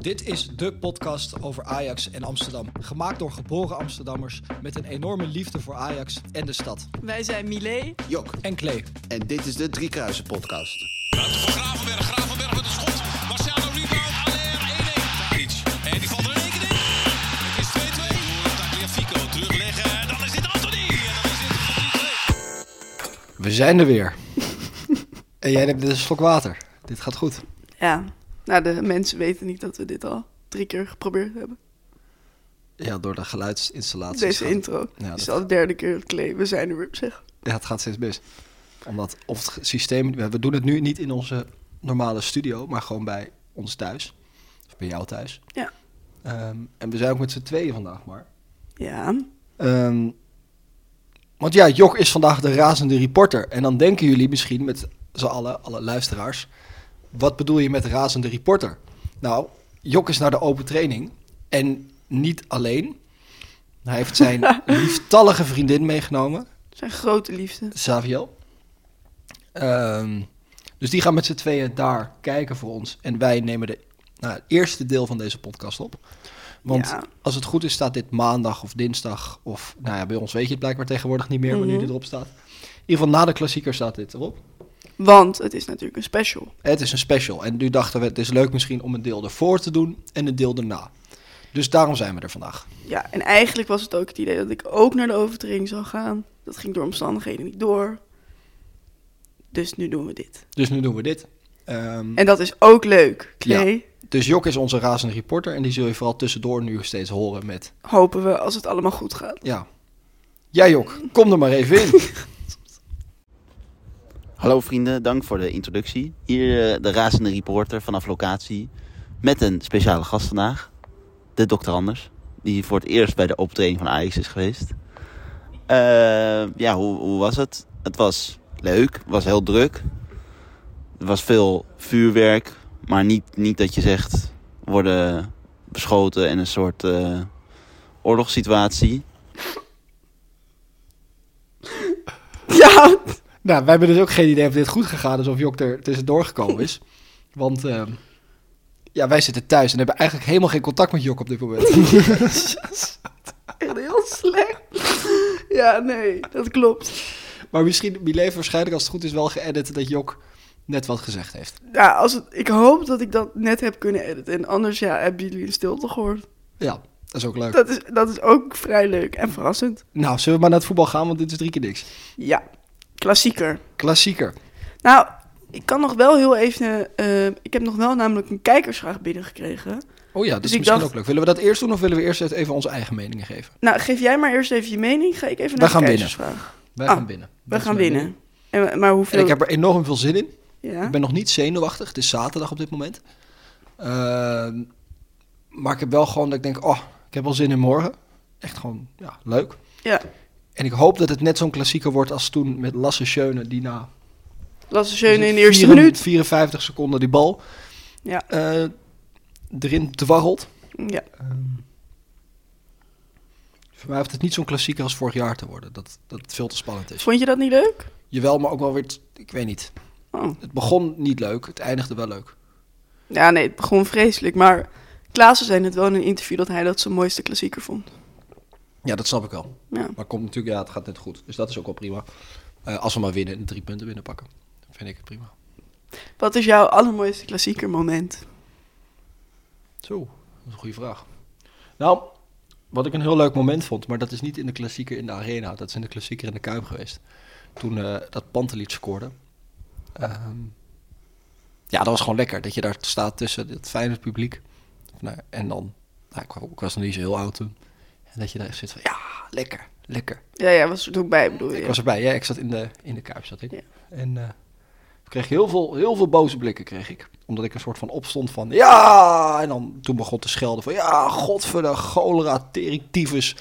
Dit is de podcast over Ajax en Amsterdam. Gemaakt door geboren Amsterdammers met een enorme liefde voor Ajax en de stad. Wij zijn Milé. Jok. En Klee. En dit is de Driekruisen podcast. Ruimte voor Gravenberg. Gravenberg met een schot. Marciano rebound. Aller 1-1. Tadic. En die valt er in in. Het is 2-2. Tagliafico terugleggen. Dan is dit Anthony. En dan is dit 3-2. We zijn er weer. en jij neemt dit een slok water. Dit gaat goed. Ja, nou de mensen weten niet dat we dit al drie keer geprobeerd hebben. Ja, door de geluidsinstallatie. Deze intro. Ja, dat- is al de derde keer het klee. We zijn er weer, zeg. Ja, het gaat steeds mis. Omdat of het systeem... We doen het nu niet in onze normale studio, maar gewoon bij ons thuis. Of bij jou thuis. Ja. Ehm, en we zijn ook met z'n tweeën vandaag maar. Ja, Ehm, want ja, Jok is vandaag de razende reporter. En dan denken jullie misschien met z'n allen, alle luisteraars... Wat bedoel je met razende reporter? Nou, Jok is naar de open training. En niet alleen. Hij heeft zijn lieftallige vriendin meegenomen. zijn grote liefde. Saviel. Ehm, dus die gaan met z'n tweeën daar kijken voor ons. En wij nemen de, nou, het eerste deel van deze podcast op. Want Ja. als het goed is, staat dit maandag of dinsdag. Of nou ja, bij ons weet je het blijkbaar tegenwoordig niet meer wanneer Mhm. dit erop staat. In ieder geval na de klassieker staat dit erop. Want het is natuurlijk een special. Het is een special. En nu dachten we, het is leuk misschien om een deel ervoor te doen en een deel erna. Dus daarom zijn we er vandaag. Ja, en eigenlijk was het ook het idee dat ik ook naar de overtreding zou gaan. Dat ging door omstandigheden niet door. Dus nu doen we dit. Dus nu doen we dit. Ehm, En dat is ook leuk, Klee. dus Jok is onze razende reporter. En die zul je vooral tussendoor nu steeds horen met Hopen we als het allemaal goed gaat. Ja. Ja, Jok, kom er maar even in. Hallo vrienden, dank voor de introductie. Hier eh, de razende reporter vanaf locatie met een speciale gast vandaag. De dokter Anders, die voor het eerst bij de optreden van Ajax is geweest. Eh, ja, hoe, hoe was het? Het was leuk, het was heel druk. Er was veel vuurwerk, maar niet, niet dat je zegt worden beschoten in een soort eh, oorlogssituatie. Ja, nou, wij hebben dus ook geen idee of dit goed gegaan is of Jok er tussendoor gekomen is. Want ehm, ja, wij zitten thuis en hebben eigenlijk helemaal geen contact met Jok op dit moment. echt heel slecht. Ja, nee, dat klopt. maar misschien, heeft waarschijnlijk als het goed is wel geëdit dat Jok net wat gezegd heeft. Ja, als het, ik hoop dat ik dat net heb kunnen editen. En anders ja, hebben jullie een stilte gehoord. Ja, dat is ook leuk. Dat is, dat is ook vrij leuk en verrassend. Nou, zullen we maar naar het voetbal gaan, want dit is drie keer niks. Ja, klassieker. Klassieker. Nou, ik kan nog wel heel even... eh, ik heb nog wel namelijk een kijkersvraag binnengekregen. Oh ja, dat Dus is misschien dacht- ook leuk. Willen we dat eerst doen of willen we eerst even onze eigen meningen geven? Nou, geef jij maar eerst even je mening. Ga ik even Wij naar de kijkersvraag. Wij Ah, gaan. We Dat is gaan mening. En, maar hoeveel... En ik heb er enorm veel zin in. ja? Ik ben nog niet zenuwachtig. Het is zaterdag op dit moment. Ehm, maar ik heb wel gewoon dat ik denk, oh, ik heb wel zin in morgen. Echt gewoon, ja, leuk. Ja. En ik hoop dat het net zo'n klassieker wordt als toen met Lasse Schöne, die na Lasse Schöne in de eerste minuut. 54 seconden die bal Ja. eh, erin dwarrelt. Ja. Voor mij hoeft het niet zo'n klassieker als vorig jaar te worden. Dat, dat het veel te spannend is. Vond je dat niet leuk? Jawel, maar ook wel weer, ik weet niet. Oh. Het begon niet leuk, het eindigde wel leuk. Ja, nee, het begon vreselijk. Maar Klaassen zei net wel in een interview dat hij dat zijn mooiste klassieker vond. Ja, dat snap ik wel. Ja. Maar komt natuurlijk, ja, het gaat net goed. Dus dat is ook wel prima. Eh, als we maar winnen en drie punten binnenpakken, dan vind ik het prima. Wat is jouw allermooiste klassieker moment? Zo, dat is een goede vraag. Nou, wat ik een heel leuk moment vond, maar dat is niet in de klassieker in de arena. Dat is in de klassieker in de Kuip geweest. Toen eh, dat Pantelic scoorde. Ehm, ja, dat was gewoon lekker. Dat je daar staat tussen het fijne publiek. Nou, en dan, nou, ik was nog niet zo heel oud toen. En dat je daar zit van, ja, lekker, lekker. Ja, ja, was er toen bij, bedoel je? Ik was erbij, ja, ik zat in de, in de Kuip, zat ik. Ja. En eh, ik kreeg heel veel, heel veel boze blikken, kreeg ik. Omdat ik een soort van opstond van, ja! En dan toen begon te schelden van, ja, godverde, cholera, tering, tyfus.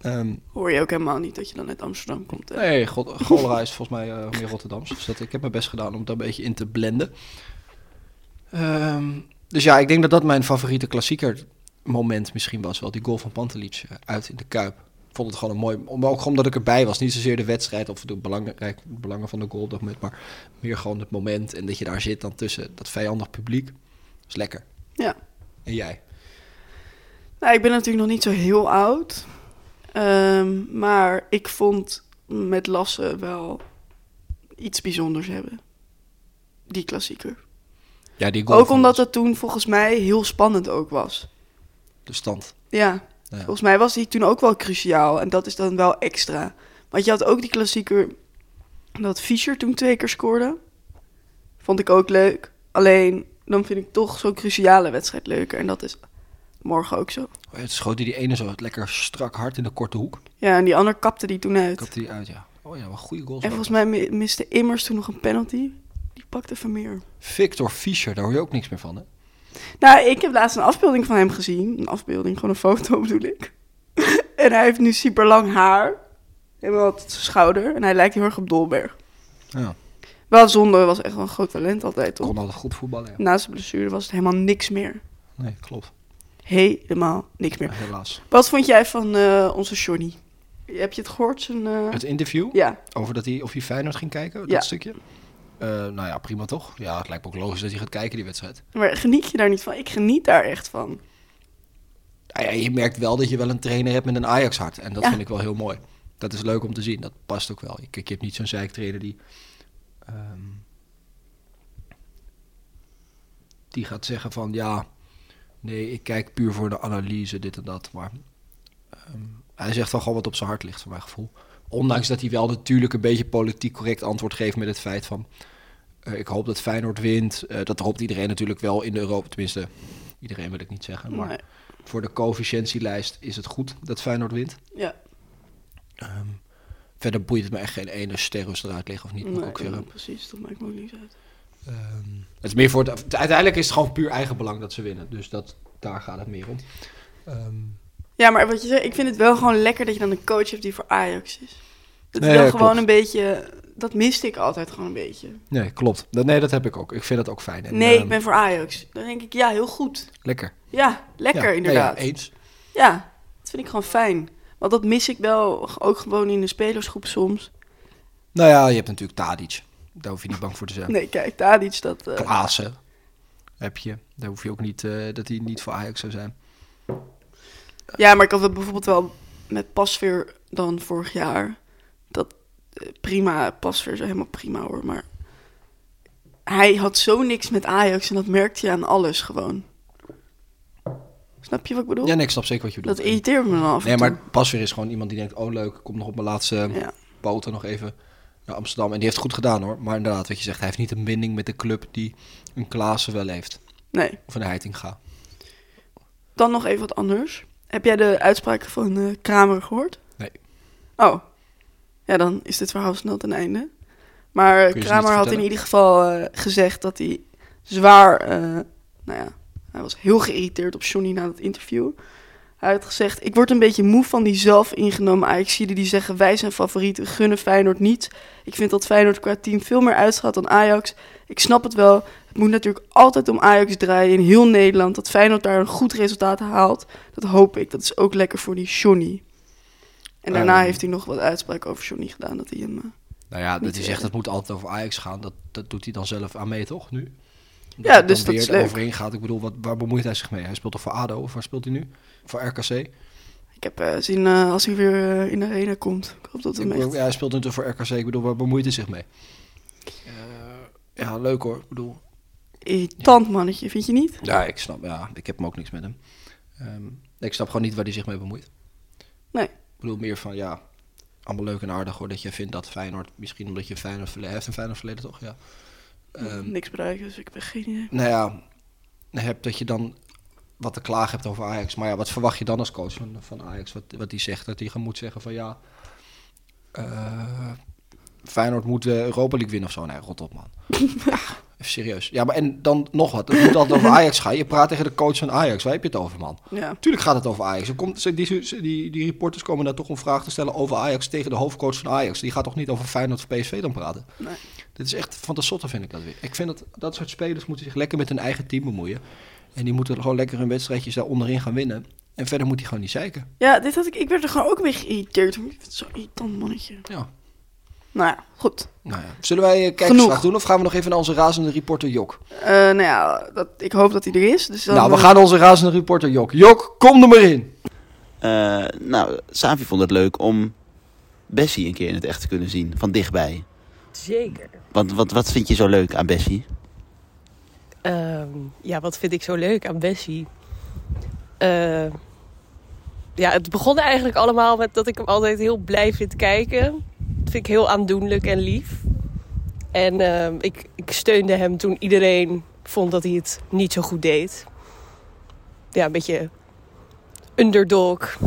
Ehm, Hoor je ook helemaal niet dat je dan uit Amsterdam komt. Hè? nee, god, cholera is volgens mij eh, meer Rotterdams. Dus dat, ik heb mijn best gedaan om het een beetje in te blenden. Ehm, dus ja, ik denk dat dat mijn favoriete klassieker moment misschien was. Wel die goal van Pantelic eh, uit in de Kuip. Ik vond het gewoon een mooi... om- Ook omdat ik erbij was. Niet zozeer de wedstrijd of de belangrijk, belangen van de goal op dat moment. Maar meer gewoon het moment. En dat je daar zit dan tussen dat vijandig publiek. Dat is lekker. Ja. En jij? Nou, ik ben natuurlijk nog niet zo heel oud. Ehm, maar ik vond met Lasse wel iets bijzonders hebben. Die klassieker. Ja, die goal Ook omdat het toen volgens mij heel spannend ook was. De stand. Ja, Ja. volgens mij was die toen ook wel cruciaal. En dat is dan wel extra. Want je had ook die klassieker dat Fischer toen twee keer scoorde. Vond ik ook leuk. Alleen, dan vind ik toch zo'n cruciale wedstrijd leuker. En dat is morgen ook zo. Oh, Het schoot hij die ene zo lekker strak hard in de korte hoek. Ja, en die ander kapte die toen uit. Kapte die uit, ja. Oh ja, wat goede goals. En volgens mij mi- miste Immers toen nog een penalty. Die pakte Vermeer. Victor Fischer, daar hoor je ook niks meer van, hè? Nou, ik heb laatst een afbeelding van hem gezien. Een afbeelding, gewoon een foto bedoel ik. en hij heeft nu super lang haar. Helemaal tot zijn schouder. En hij lijkt heel erg op Dolberg. Ja. Wel zonde, was echt wel een groot talent altijd, toch? Kon altijd goed voetballen, ja. Na zijn blessure was het helemaal niks meer. Nee, klopt. Helemaal niks meer. Helaas. Wat vond jij van eh, onze Johnny? Heb je het gehoord? Zijn, eh, Het interview Ja, over dat hij, of hij Feyenoord ging kijken, dat Ja. stukje. Eh, nou ja, prima toch? Ja, het lijkt me ook logisch dat hij gaat kijken, die wedstrijd. maar geniet je daar niet van? Ik geniet daar echt van. Nou ja, je merkt wel dat je wel een trainer hebt met een Ajax-hart. En dat Ja. vind ik wel heel mooi. Dat is leuk om te zien. Dat past ook wel. Kijk, je hebt niet zo'n zeiktrainer die... ehm, die gaat zeggen van, ja... Nee, ik kijk puur voor de analyse, dit en dat. Maar ehm, hij zegt wel gewoon wat op zijn hart ligt, voor mijn gevoel. Ondanks dat hij wel natuurlijk een beetje politiek correct antwoord geeft met het feit van... eh, ik hoop dat Feyenoord wint. Eh, dat hoopt iedereen natuurlijk wel in de Europa. Tenminste, iedereen wil ik niet zeggen. Maar Nee. voor de coëfficiëntielijst is het goed dat Feyenoord wint. Ja, Ehm, verder boeit het me echt geen ene sterrus eruit liggen of niet, nee, ook zeggen. precies. Dat maakt me ook niks uit. Ehm, het is meer voor het, uiteindelijk is het gewoon puur eigen belang dat ze winnen. Dus dat, daar gaat het meer om. Ehm, Ja, maar wat je zegt, ik vind het wel gewoon lekker dat je dan een coach hebt die voor Ajax is. Dat is Nee, wel ja, gewoon klopt. een beetje... Dat miste ik altijd gewoon een beetje. nee, klopt. Dat, nee, dat heb ik ook. Ik vind dat ook fijn. En, nee, ehm, ik ben voor Ajax. Dan denk ik, ja, heel goed. Lekker. Ja, lekker Ja, nee, inderdaad. ja, eens. Ja, dat vind ik gewoon fijn. Want dat mis ik wel ook gewoon in de spelersgroep soms. Nou ja, je hebt natuurlijk Tadic. Daar hoef je niet bang voor te zijn. Nee, kijk, Tadic, dat... eh, Klaassen heb je. Daar hoef je ook niet, eh, dat hij niet voor Ajax zou zijn. Ja, maar ik had het bijvoorbeeld wel met Pasveer dan vorig jaar. Dat eh, prima, Pasveer is helemaal prima hoor. Maar hij had zo niks met Ajax en dat merkte je aan alles gewoon. Snap je wat ik bedoel? Ja, nee, ik snap zeker wat je bedoelt. dat irriteert me dan af Nee, maar Pasveer is gewoon iemand die denkt... oh leuk, ik kom nog op mijn laatste Ja. poten nog even naar Amsterdam. En die heeft het goed gedaan hoor. Maar inderdaad, wat je zegt, hij heeft niet een binding met de club... die een Klaassen wel heeft. Nee, Of een Heitinga. dan nog even wat anders. Heb jij de uitspraken van eh, Kramer gehoord? Nee. Oh, ja, dan is dit verhaal snel ten einde. Maar Kramer had in ieder geval eh, gezegd dat hij zwaar, eh, nou ja, hij was heel geïrriteerd op Johnny na dat interview. Hij had gezegd, ik word een beetje moe van die zelf ingenomen Ajaxiden die zeggen wij zijn favorieten, gunnen Feyenoord niet. Ik vind dat Feyenoord qua team veel meer uitstraalt dan Ajax. Ik snap het wel, het moet natuurlijk altijd om Ajax draaien in heel Nederland. Dat Feyenoord daar een goed resultaat haalt, dat hoop ik. Dat is ook lekker voor die Johnny. En daarna Ehm. heeft hij nog wat uitspraken over Johnny gedaan, dat hij hem... eh, Nou ja, dat hij zegt het moet altijd over Ajax gaan. Dat, dat doet hij dan zelf aan mee, toch? Nu? Ja, dus dat is leuk. overheen gaat. Ik bedoel, wat, waar bemoeit hij zich mee? Hij speelt toch voor ADO? Of waar speelt hij nu? Voor RKC? Ik heb eh, zien eh, als hij weer in de arena komt. Ik hoop dat hem echt... ja, hij speelt natuurlijk voor RKC. Ik bedoel, waar bemoeit hij zich mee? Eh, ja, leuk hoor. Ik bedoel, Irritant mannetje, vind je niet? ja, ik snap. Ja, ik heb hem ook niks met hem. Ehm, ik snap gewoon niet waar hij zich mee bemoeit. Nee. Ik bedoel meer van, ja, allemaal leuk en aardig hoor. Dat je vindt dat Feyenoord, misschien omdat je Feyenoord verleden... Heeft een Feyenoord verleden, toch? Ja. Ehm, Niks bereiken, dus ik heb geen idee. nou ja, hebt dat je dan wat te klagen hebt over Ajax. Maar ja, wat verwacht je dan als coach van, van Ajax? Wat, wat die zegt, dat hij gewoon moet zeggen van ja, eh, Feyenoord moet de Europa League winnen of zo. Nee, rot op man. ja, even serieus. Ja, maar en dan nog wat. Het moet altijd over Ajax gaan. Je praat tegen de coach van Ajax. Waar heb je het over, man? Ja. Tuurlijk gaat het over Ajax. Er komt, ze- die, die, die reporters komen daar toch om vragen te stellen over Ajax tegen de hoofdcoach van Ajax. Die gaat toch niet over Feyenoord of PSV dan praten? Nee. Dit is echt van de sotte, vind ik dat weer. Ik vind dat dat soort spelers moeten zich lekker met hun eigen team bemoeien. En die moeten gewoon lekker hun wedstrijdjes daar onderin gaan winnen. En verder moet hij gewoon niet zeiken. Ja, dit had ik... Ik werd er gewoon ook weer geïrriteerd. Ik vind het zo'n irritant mannetje. Ja. Nou ja, goed. Nou ja. Zullen wij een kijkersvraag Genoeg. doen of gaan we nog even naar onze razende reporter Jok? Eh, nou ja, dat, ik hoop dat hij er is. Dus nou, we eh, gaan naar onze razende reporter Jok. Jok, kom er maar in. Eh, nou, Savi vond het leuk om Bessie een keer in het echt te kunnen zien, van dichtbij. Zeker. Want wat, wat vind je zo leuk aan Bessie? Ehm, ja, wat vind ik zo leuk aan Bessie? Eh, ja, het begon eigenlijk allemaal met dat ik hem altijd heel blij vind kijken. Dat vind ik heel aandoenlijk en lief. En ehm, ik, ik steunde hem toen iedereen vond dat hij het niet zo goed deed. Ja, een beetje underdog.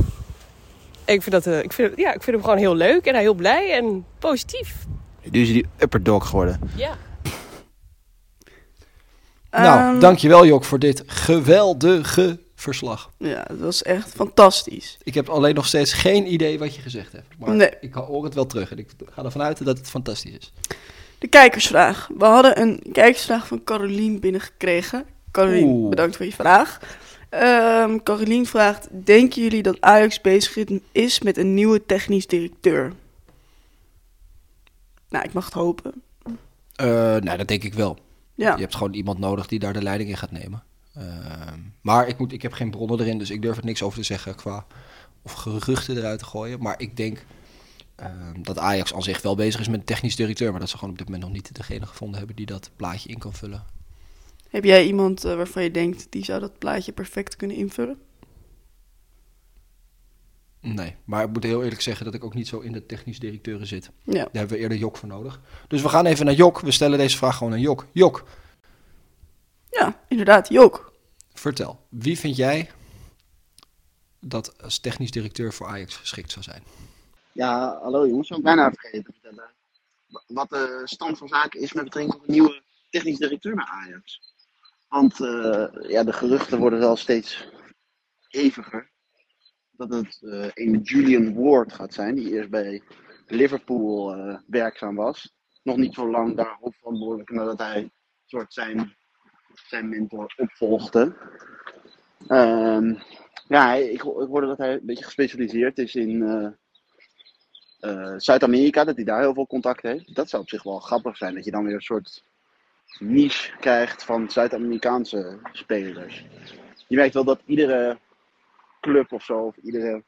En ik vind, dat, eh, ik, vind, ja, ik vind hem gewoon heel leuk en hij heel blij en positief. Nu is hij die upperdog geworden. Ja. nou, ehm, dankjewel Jok voor dit geweldige verslag. Ja, dat was echt fantastisch. Ik heb alleen nog steeds geen idee wat je gezegd hebt. Maar Nee. ik hoor het wel terug en ik ga ervan uit dat het fantastisch is. De kijkersvraag. We hadden een kijkersvraag van Carolien binnengekregen. Carolien, bedankt voor je vraag. Ehm Carolien vraagt: Denken jullie dat Ajax bezig is met een nieuwe technisch directeur? Nou, ik mag het hopen. Eh, nou, dat denk ik wel. Ja, Je hebt gewoon iemand nodig die daar de leiding in gaat nemen. Ehm, maar ik, moet, ik heb geen bronnen erin, dus ik durf er niks over te zeggen qua of geruchten eruit te gooien. Maar ik denk ehm, dat Ajax aan zich wel bezig is met een technisch directeur, maar dat ze gewoon op dit moment nog niet degene gevonden hebben die dat plaatje in kan vullen. heb jij iemand eh, waarvan je denkt die zou dat plaatje perfect kunnen invullen? Nee, maar ik moet heel eerlijk zeggen dat ik ook niet zo in de technisch directeuren zit. Ja. Daar hebben we eerder Jok voor nodig. Dus we gaan even naar Jok. We stellen deze vraag gewoon aan Jok. Jok, Ja, inderdaad, Jok. vertel. Wie vind jij dat als technisch directeur voor Ajax geschikt zou zijn? Ja, hallo jongens, ik bijna vergeten te vertellen. Wat de stand van zaken is met betrekking tot een nieuwe technisch directeur bij Ajax. Want eh, ja, de geruchten worden wel steeds heviger. Dat het eh, een Julian Ward gaat zijn, die eerst bij Liverpool eh, werkzaam was. Nog niet zo lang daar hoofdverantwoordelijk nadat hij soort zijn, zijn mentor opvolgde. Ehm, ja, ik, ik hoorde dat hij een beetje gespecialiseerd is in. eh, eh, Zuid-Amerika, dat hij daar heel veel contact heeft. Dat zou op zich wel grappig zijn, dat je dan weer een soort niche krijgt van Zuid-Amerikaanse spelers. Je merkt wel dat iedere club of zo, of iedere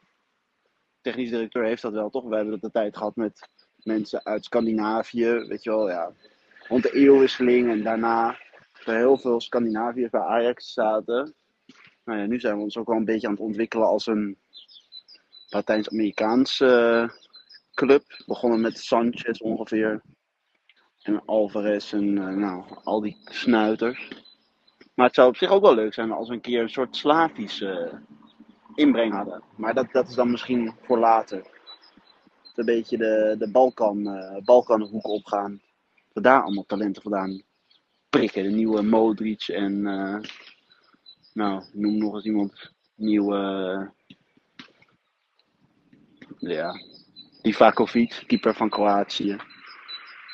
technisch directeur heeft dat wel, toch? We hebben dat de tijd gehad met mensen uit Scandinavië, weet je wel, ja. Rond de eeuwwisseling en daarna er heel veel Scandinaviërs bij Ajax zaten. Nou ja, nu zijn we ons ook wel een beetje aan het ontwikkelen als een Latijns-Amerikaanse club. Begonnen met Sanchez ongeveer. En Alvarez en eh, nou, al die snuiters. Maar het zou op zich ook wel leuk zijn als we een keer een soort Slavische inbreng hadden. Maar dat, dat is dan misschien voor later. Een beetje de, de Balkan, eh, Balkanhoek opgaan. Dat daar allemaal talenten vandaan prikken. De nieuwe Modric en... eh, nou, noem nog eens iemand. Nieuwe... ja, Divakovic, keeper van Kroatië.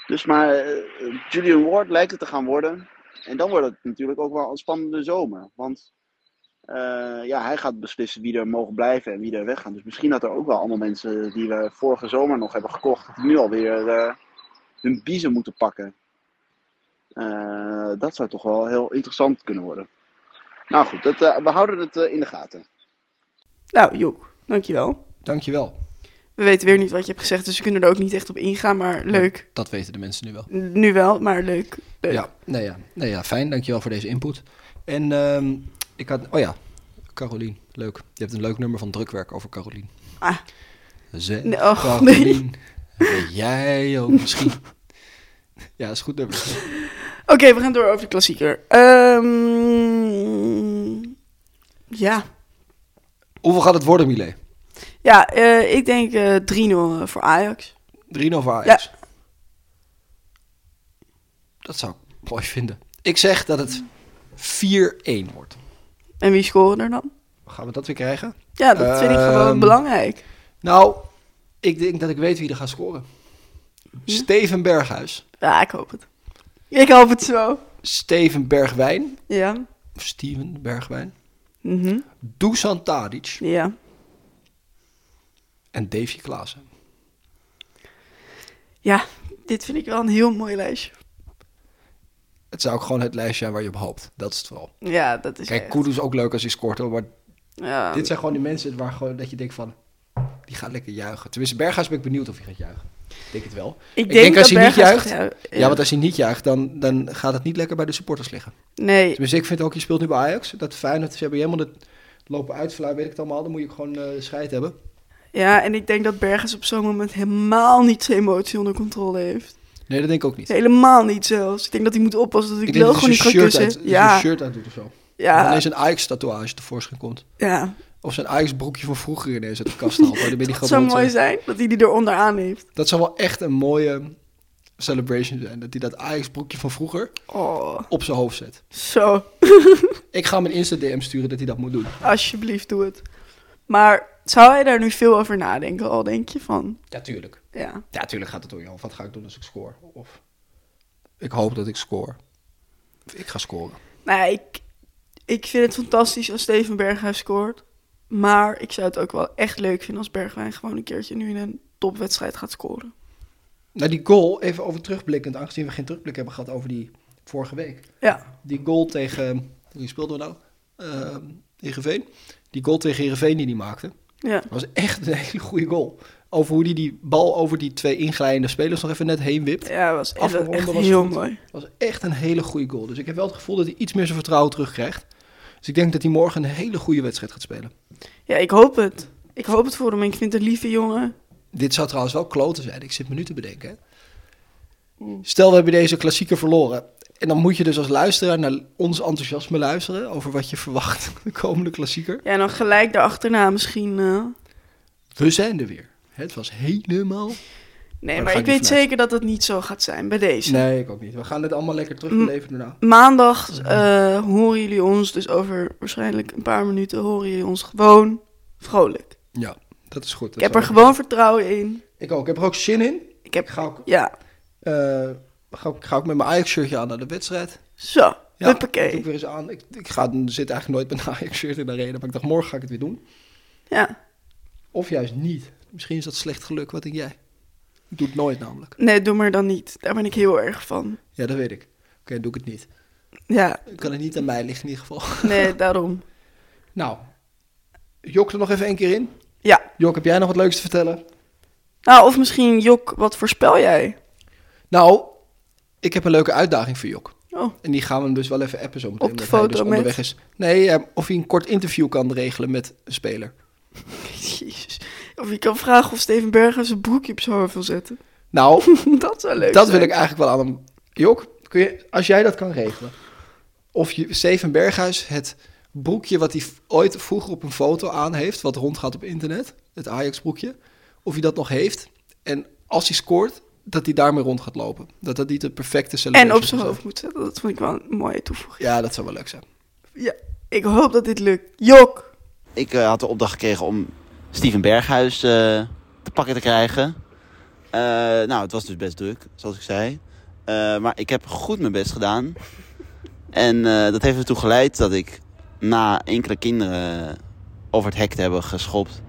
Dus maar eh, Julian Ward lijkt het te gaan worden. En dan wordt het natuurlijk ook wel een spannende zomer. Want eh, ja, hij gaat beslissen wie er mogen blijven en wie er weggaan. Dus misschien dat er ook wel allemaal mensen die we vorige zomer nog hebben gekocht, nu alweer eh hun biezen moeten pakken. Eh, dat zou toch wel heel interessant kunnen worden. Nou goed, dat, eh, we houden het eh, in de gaten. Nou, Jok, dankjewel. Dankjewel. We weten weer niet wat je hebt gezegd, dus we kunnen er ook niet echt op ingaan. Maar leuk. Dat weten de mensen nu wel. Nu wel, maar leuk. leuk. Ja, nee, ja. Nee, ja, fijn. Dankjewel voor deze input. En ehm, ik had... Oh ja, Carolien. Leuk. Je hebt een leuk nummer van drukwerk over Carolien. Ah. Zeg, Nee, oh, Carolien. Jij ook misschien? ja, dat is goed nummer. Oké, we gaan door over de klassieker. Ehm, ja, Hoeveel gaat het worden, Milé? 3-0 ja eh, ik denk eh 3-0 voor Ajax. voor Ajax. Dat zou ik mooi vinden. Ik zeg dat het 4-1 wordt. En wie scoren er dan? Gaan we dat weer krijgen? Ja, dat vind ik gewoon Ehm, belangrijk. Nou, ik denk dat ik weet wie er gaat scoren. Steven Berghuis. Ja, ik hoop het. Ik hoop het zo. Steven Bergwijn. Ja. Of Steven Bergwijn. Mhm. Dusan Tadic. Ja. En Davy Klaassen. Ja, dit vind ik wel een heel mooi lijstje. Het zou ook gewoon het lijstje zijn waar je op hoopt. Dat is het vooral. Ja, dat is Kijk. Kudus is ook leuk als hij scoort. hoor, Maar Ja, dit zijn gewoon die mensen waar gewoon dat je denkt van... Die gaat lekker juichen. Tenminste, Berghuis ben ik benieuwd of hij gaat juichen. Ik denk het wel. ik denk als dat hij niet juicht- Ja, want als hij niet juicht, dan, dan gaat het niet lekker bij de supporters liggen. Nee, Tenminste, ik vind ook, je speelt nu bij Ajax. Dat fijn dat ze hebben helemaal het lopen uitvlaai, weet ik het allemaal. Dan moet je ook gewoon eh scheid hebben. ja, en ik denk dat Berghuis op zo'n moment helemaal niet zijn emotie onder controle heeft. Nee, dat denk ik ook niet. Helemaal niet zelfs. Ik denk dat hij moet oppassen dat ik, ik wel gewoon niet kan shirt, kussen. uit, ja, shirt uit doet of zo. Ja. ja, ineens een Ajax-tatoeage tevoorschijn komt. ja. Of zijn Ajax-broekje van vroeger ineens uit de kast haalt. waar de Dat zou mooi zijn dat hij die eronder aan heeft. Dat zou wel echt een mooie celebration zijn. Dat hij dat Ajax-broekje van vroeger Oh, op zijn hoofd zet. zo. Ik ga hem een Insta-DM sturen dat hij dat moet doen. Alsjeblieft, doe het. Maar zou hij daar nu veel over nadenken al, denk je van? Ja, tuurlijk. Ja. Ja, tuurlijk gaat het door, joh. Wat ga ik doen als ik score? Of ik hoop dat ik score. Of ik ga scoren. Nou ja, ik, ik vind het fantastisch als Steven Berghuis scoort. Maar ik zou het ook wel echt leuk vinden als Bergwijn gewoon een keertje nu in een topwedstrijd gaat scoren. Nou, die goal, even over terugblikkend, aangezien we geen terugblik hebben gehad over die vorige week. Ja, Die goal tegen, wie speelden we nou? Uh, Heerenveen. Die goal tegen Heerenveen die hij maakte, ja. was echt een hele goede goal. Over hoe hij die bal over die twee inglijdende spelers nog even net heen wipt. Ja, was echt, Afgeronde echt was heel goed. mooi. was echt een hele goede goal. Dus ik heb wel het gevoel dat hij iets meer zijn vertrouwen terugkrijgt. Dus ik denk dat hij morgen een hele goede wedstrijd gaat spelen. Ja, ik hoop het. Ik hoop het voor hem. Ik vind het een lieve jongen. Dit zou trouwens wel kloten zijn. Ik zit me nu te bedenken. hè. Stel, we hebben deze klassieker verloren. En dan moet je dus als luisteraar naar ons enthousiasme luisteren... over wat je verwacht de komende klassieker. Ja, en dan gelijk daarachterna misschien... eh, We zijn er weer. Het was helemaal... Nee, maar ik weet vanuit. zeker dat het niet zo gaat zijn bij deze. Nee, ik ook niet. We gaan dit allemaal lekker terugbeleven daarna. Maandag eh, horen jullie ons, dus over waarschijnlijk een paar minuten horen jullie ons gewoon vrolijk. Ja, dat is goed. Dat Ik heb er gewoon vertrouwen in. Ik ook. Ik heb er ook zin in. Ik heb, Ik ga ook, ja, eh, ga, ook- ga ook met mijn Ajax-shirtje aan naar de wedstrijd. zo, Ja, huppakee. ik weer eens aan. Ik, ik ga, zit eigenlijk nooit met een Ajax-shirt in de arena. Maar ik dacht, morgen ga ik het weer doen. Ja, Of juist niet. Misschien is dat slecht geluk. Wat denk jij? Ik doe het nooit namelijk. nee, doe maar dan niet. Daar ben ik heel erg van. Ja, dat weet ik. Oké, doe ik het niet. Ja, Dan kan het niet aan mij liggen in ieder geval. nee, daarom. Nou, jok er nog even één keer in. Ja. Jok, heb jij nog wat leuks te vertellen? Nou, of misschien, Jok, wat voorspel jij? Nou, ik heb een leuke uitdaging voor Jok. Oh, En die gaan we hem dus wel even appen zo meteen. Op de omdat hij foto dus met- onderweg is. Nee, eh, of hij een kort interview kan regelen met een speler. jezus. Of je kan vragen of Steven Berghuis zijn broekje op zijn hoofd wil zetten. Nou, dat zou leuk dat zijn. wil ik eigenlijk wel aan hem. Jok, kun je, als jij dat kan regelen. Of je Steven Berghuis het broekje wat hij ooit vroeger op een foto aan heeft, wat rondgaat op internet, het Ajax broekje, of hij dat nog heeft. En als hij scoort, dat hij daarmee rond gaat lopen. Dat dat niet de perfecte En celebration op zijn hoofd moet zetten. Dat vond ik wel een mooie toevoeging. Ja, dat zou wel leuk zijn. Ja, ik hoop dat dit lukt. Jok! Ik eh, had de opdracht gekregen om Steven Berghuis eh, te pakken te krijgen. Eh, nou, het was dus best druk, zoals ik zei. Eh, maar ik heb goed mijn best gedaan. En dat heeft ertoe geleid dat ik na enkele kinderen over het hek te hebben geschopt...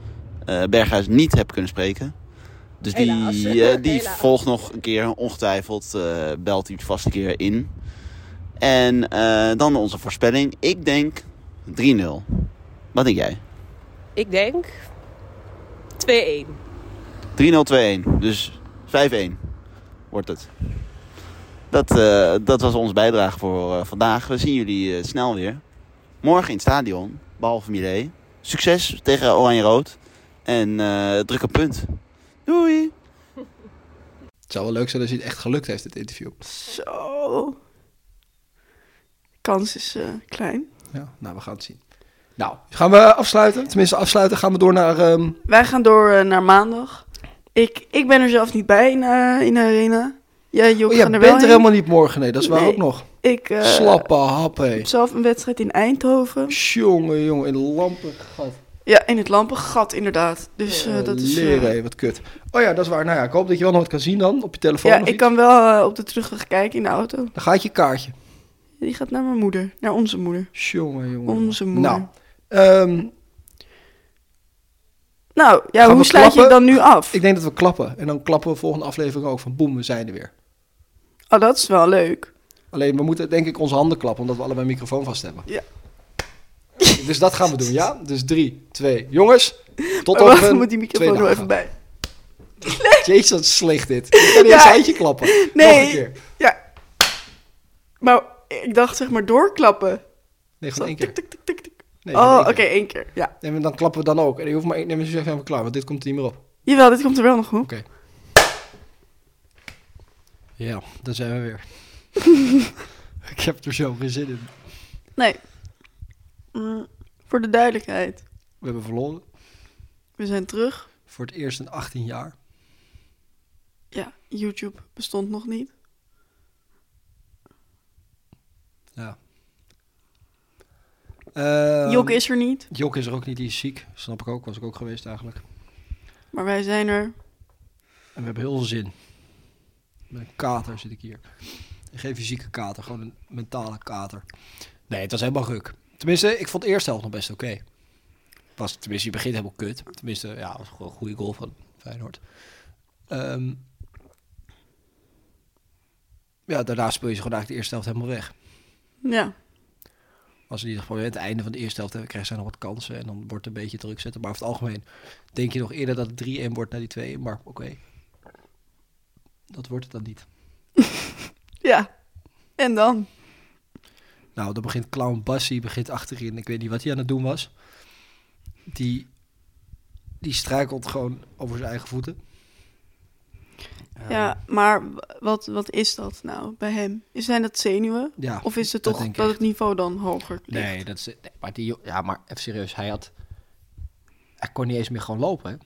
Berghuis niet heb kunnen spreken. Dus die, Helaas. die Helaas. volgt nog een keer, ongetwijfeld belt hij vast een keer in. En dan onze voorspelling. Ik denk 3-0. Wat denk jij? Ik denk 2-1. 3-0-2-1. Dus 5-1 wordt het. Dat, eh, dat was onze bijdrage voor eh, vandaag. We zien jullie eh, snel weer. Morgen in het stadion, behalve Millet. Succes tegen Oranje-Rood. En eh druk een punt. Doei! Het zou wel leuk zijn als hij het echt gelukt heeft, dit interview. Zo. Kans is eh, klein. Ja, nou, we gaan het zien. Nou, gaan we afsluiten? Tenminste, afsluiten gaan we door naar... ehm, Wij gaan door eh, naar maandag. Ik, ik ben er zelf niet bij in, eh, in de arena. Jij, Jok, Oh, jij er bent wel er heen. helemaal niet morgen, nee. Dat is waar ook nog. Ik eh, Slappe hap, hé. heb zelf een wedstrijd in Eindhoven. Jongen, jongen, in lampen gat. Ja, in het lampengat inderdaad. Dus dat is... Leren, hé, wat kut. Oh ja, dat is waar. Nou ja, ik hoop dat je wel nog wat kan zien dan, op je telefoon ja, ik iets. kan wel op de terugweg kijken in de auto. Dan gaat je kaartje. Die gaat naar mijn moeder. Naar onze moeder. Jongen, jongen. Onze moeder. Nou, ehm, Nou, ja, Gaan hoe sluit je klappen? dan nu af? Ik denk dat we klappen. En dan klappen we volgende aflevering ook van boem, we zijn er weer. Oh, dat is wel leuk. Alleen we moeten denk ik onze handen klappen, omdat we allebei een microfoon vast hebben. Ja. Dus dat gaan we doen, ja? Dus drie, twee. Jongens, tot over wacht, moet die microfoon er even bij. Jezus, wat slecht dit. Ik kan niet Ja. eens klappen. Nog een Nee, keer. ja. Maar ik dacht zeg maar doorklappen. Nee, Zo, gewoon één keer. tik, tik, tik, tik, tik. Nee, Oh, oké, één keer. Ja. Nee, maar dan klappen we dan ook. En je hoeft maar één... Nee, maar zo zijn we klaar, want dit komt er niet meer op. Jawel, dit komt er wel nog op. Oké. Ja, daar zijn we weer. ik heb er zo geen zin in. Nee. Mm, voor de duidelijkheid. We hebben verloren. We zijn terug. Voor het eerst in 18 jaar. Ja, YouTube bestond nog niet. Ja. Ehm, Jokke is er niet. Jokke is er ook niet, die is ziek. Snap ik ook, was ik ook geweest eigenlijk. Maar wij zijn er. En we hebben heel veel zin. Met een kater zit ik hier. Geen fysieke kater, gewoon een mentale kater. Nee, het was helemaal ruk. Tenminste, ik vond de eerste helft nog best oké. Was, tenminste, je begint helemaal kut. Tenminste, ja, was gewoon een goede goal van Feyenoord. Ehm, ja, daarna speel je ze gewoon eigenlijk de eerste helft helemaal weg. Ja. Als in ieder geval het einde van de eerste helft krijgen zij nog wat kansen. En dan wordt het een beetje druk zetten. Maar over het algemeen denk je nog eerder dat het 3-1 wordt naar die 2-1. Maar oké. Dat wordt het dan niet. Ja. En dan? Nou, dan begint Clown Bassi begint achterin. Ik weet niet wat hij aan het doen was. Die, die struikelt gewoon over zijn eigen voeten. Ja, maar wat, wat is dat nou bij hem? Is zijn dat zenuwen? Ja, Of is het toch ik dat het niveau dan hoger ligt? Nee, dat is, nee, maar die, ja, maar even serieus. Hij had, hij kon niet eens meer gewoon lopen. Hè?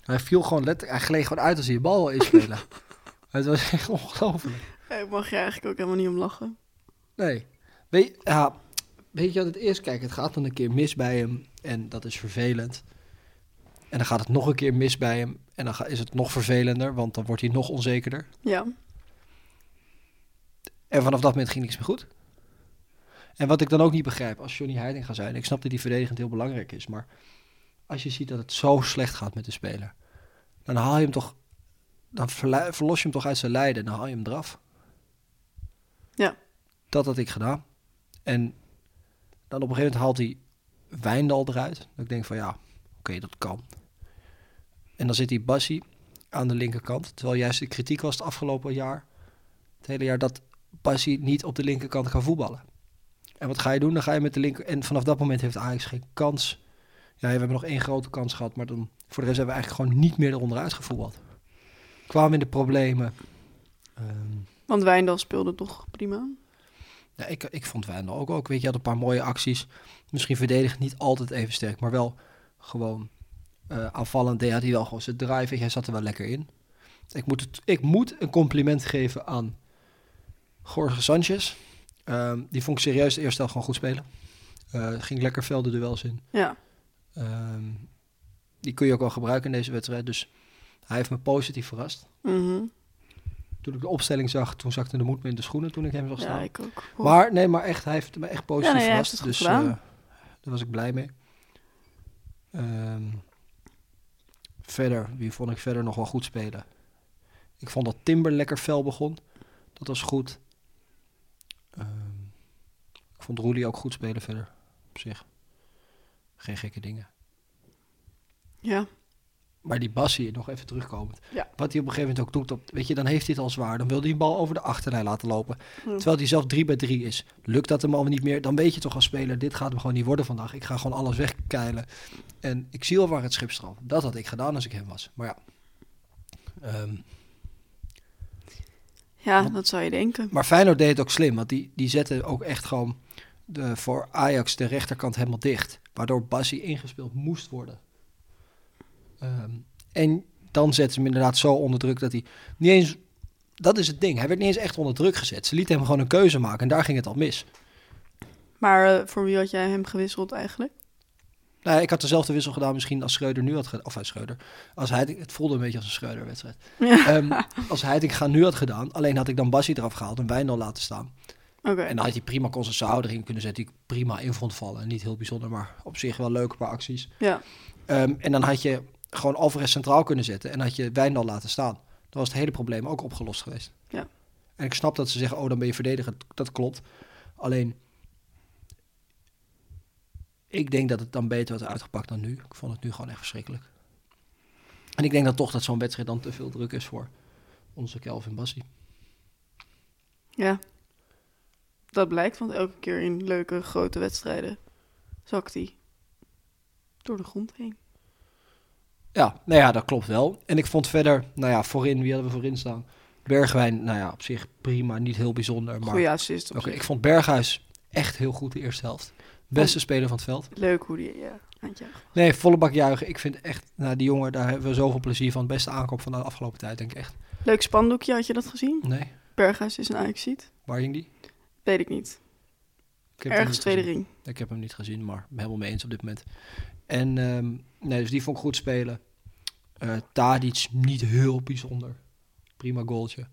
Hij viel gewoon letterlijk, hij gleed gewoon uit als hij de bal wil inspelen. het was echt ongelooflijk. Daar mag je eigenlijk ook helemaal niet om lachen. Nee. Weet, ja, weet je wat het is? Kijk, het gaat dan een keer mis bij hem en dat is vervelend. En dan gaat het nog een keer mis bij hem en dan is het nog vervelender, want dan wordt hij nog onzekerder. Ja. En vanaf dat moment ging niks meer goed. En wat ik dan ook niet begrijp, als Johnny Heiding gaat zijn, ik snap dat die verdedigend heel belangrijk is, maar als je ziet dat het zo slecht gaat met de speler, dan haal je hem toch, dan verlos je hem toch uit zijn lijden en dan haal je hem eraf. Ja. Dat had ik gedaan. En dan op een gegeven moment haalt hij Wijndal eruit. Dat ik denk van ja, oké, dat kan. En dan zit die Bassi aan de linkerkant. Terwijl juist de kritiek was het afgelopen jaar, het hele jaar, dat Bassi niet op de linkerkant kan voetballen. En wat ga je doen? Dan ga je met de linker... En vanaf dat moment heeft Ajax geen kans. Ja, we hebben nog één grote kans gehad, maar dan, voor de rest hebben we eigenlijk gewoon niet meer eronder uitgevoetbald. Kwamen in de problemen. Ehm, Want Wijndal speelde toch prima. ja, ik, ik vond Wijndal ook ook. Weet je, had een paar mooie acties. Misschien verdedigend niet altijd even sterk, maar wel gewoon eh, aanvallend. deed- Had hij wel gewoon zijn drive. Hij zat er wel lekker in. Ik moet, het, ik moet een compliment geven aan Jorge Sanchez. Ehm, die vond ik serieus de eerste helft gewoon goed spelen. Eh, ging lekker velden duels in. Ja. Ehm, die kun je ook wel gebruiken in deze wedstrijd. Dus hij heeft me positief verrast. Mhm. Toen ik de opstelling zag, toen zakte de moed me in de schoenen toen ik hem zag staan. Ja, ik ook. Maar nee, maar echt, hij heeft me echt positief Ja, nee, verrast. dus eh, daar was ik blij mee. Ehm, verder, wie vond ik verder nog wel goed spelen? Ik vond dat Timber lekker fel begon. Dat was goed. Ehm, ik vond Roelie ook goed spelen verder. Op zich. Geen gekke dingen. Ja. Maar die Bassi, nog even terugkomend. Ja. Wat hij op een gegeven moment ook doet, op, weet je, dan heeft hij het al zwaar. Dan wil hij een bal over de achterlijn laten lopen. Hm. Terwijl hij zelf 3 bij 3 is. Lukt dat hem al niet meer, dan weet je toch als speler, dit gaat hem gewoon niet worden vandaag. Ik ga gewoon alles wegkeilen. En ik zie al waar het schip strandt. Dat had ik gedaan als ik hem was. Maar ja. Ehm, Ja, dat zou je denken. maar Feyenoord deed het ook slim, want die, die zette ook echt gewoon de, voor Ajax de rechterkant helemaal dicht. Waardoor Bassi ingespeeld moest worden. Ehm, en dan zetten ze hem inderdaad zo onder druk dat hij niet eens... Dat is het ding, hij werd niet eens echt onder druk gezet. Ze lieten hem gewoon een keuze maken en daar ging het al mis. Maar eh, voor wie had jij hem gewisseld eigenlijk? Nou, ik had dezelfde wissel gedaan misschien als Schreuder nu had gedaan. Of hij Schreuder. Als hij, het voelde een beetje als een Schreuder-wedstrijd. Ja. Ehm, als Heitinga nu had gedaan, alleen had ik dan Bassi eraf gehaald en Wijndal laten staan. Oké. En dan had hij prima Conceição erin kunnen zetten, die ik prima in vond vallen. Niet heel bijzonder, maar op zich wel leuke paar acties. Ja. Ehm, en dan had je gewoon Alvarez centraal kunnen zetten en had je Wijndal laten staan. Dan was het hele probleem ook opgelost geweest. Ja. En ik snap dat ze zeggen, oh, dan ben je verdediger. Dat klopt. Alleen, ik denk dat het dan beter was uitgepakt dan nu. Ik vond het nu gewoon echt verschrikkelijk. En ik denk dan toch dat zo'n wedstrijd dan te veel druk is voor onze Kelvin Bassi. Ja. Dat blijkt, want elke keer in leuke grote wedstrijden zakt hij door de grond heen. Ja, nou ja, dat klopt wel. En ik vond verder, nou ja, voorin, wie hadden we voorin staan? Bergwijn, nou ja, op zich prima, niet heel bijzonder. Maar Goeie assist Oké, ik vond Berghuis echt heel goed de eerste helft. Beste speler van het veld. Leuk hoe die, ja. Nee, volle bak juichen. Ik vind echt, nou die jongen, daar hebben we zoveel plezier van. Beste aankoop van de afgelopen tijd, denk ik echt. Leuk spandoekje, had je dat gezien? Nee, Berghuis is een Ajaxiet? waar ging die? Weet ik niet. Ik Ergens tweede ring. Ik heb hem niet gezien, maar helemaal mee eens op dit moment. En ehm, nee, dus die vond ik goed spelen. Eh Tadic niet heel bijzonder. Prima goaltje.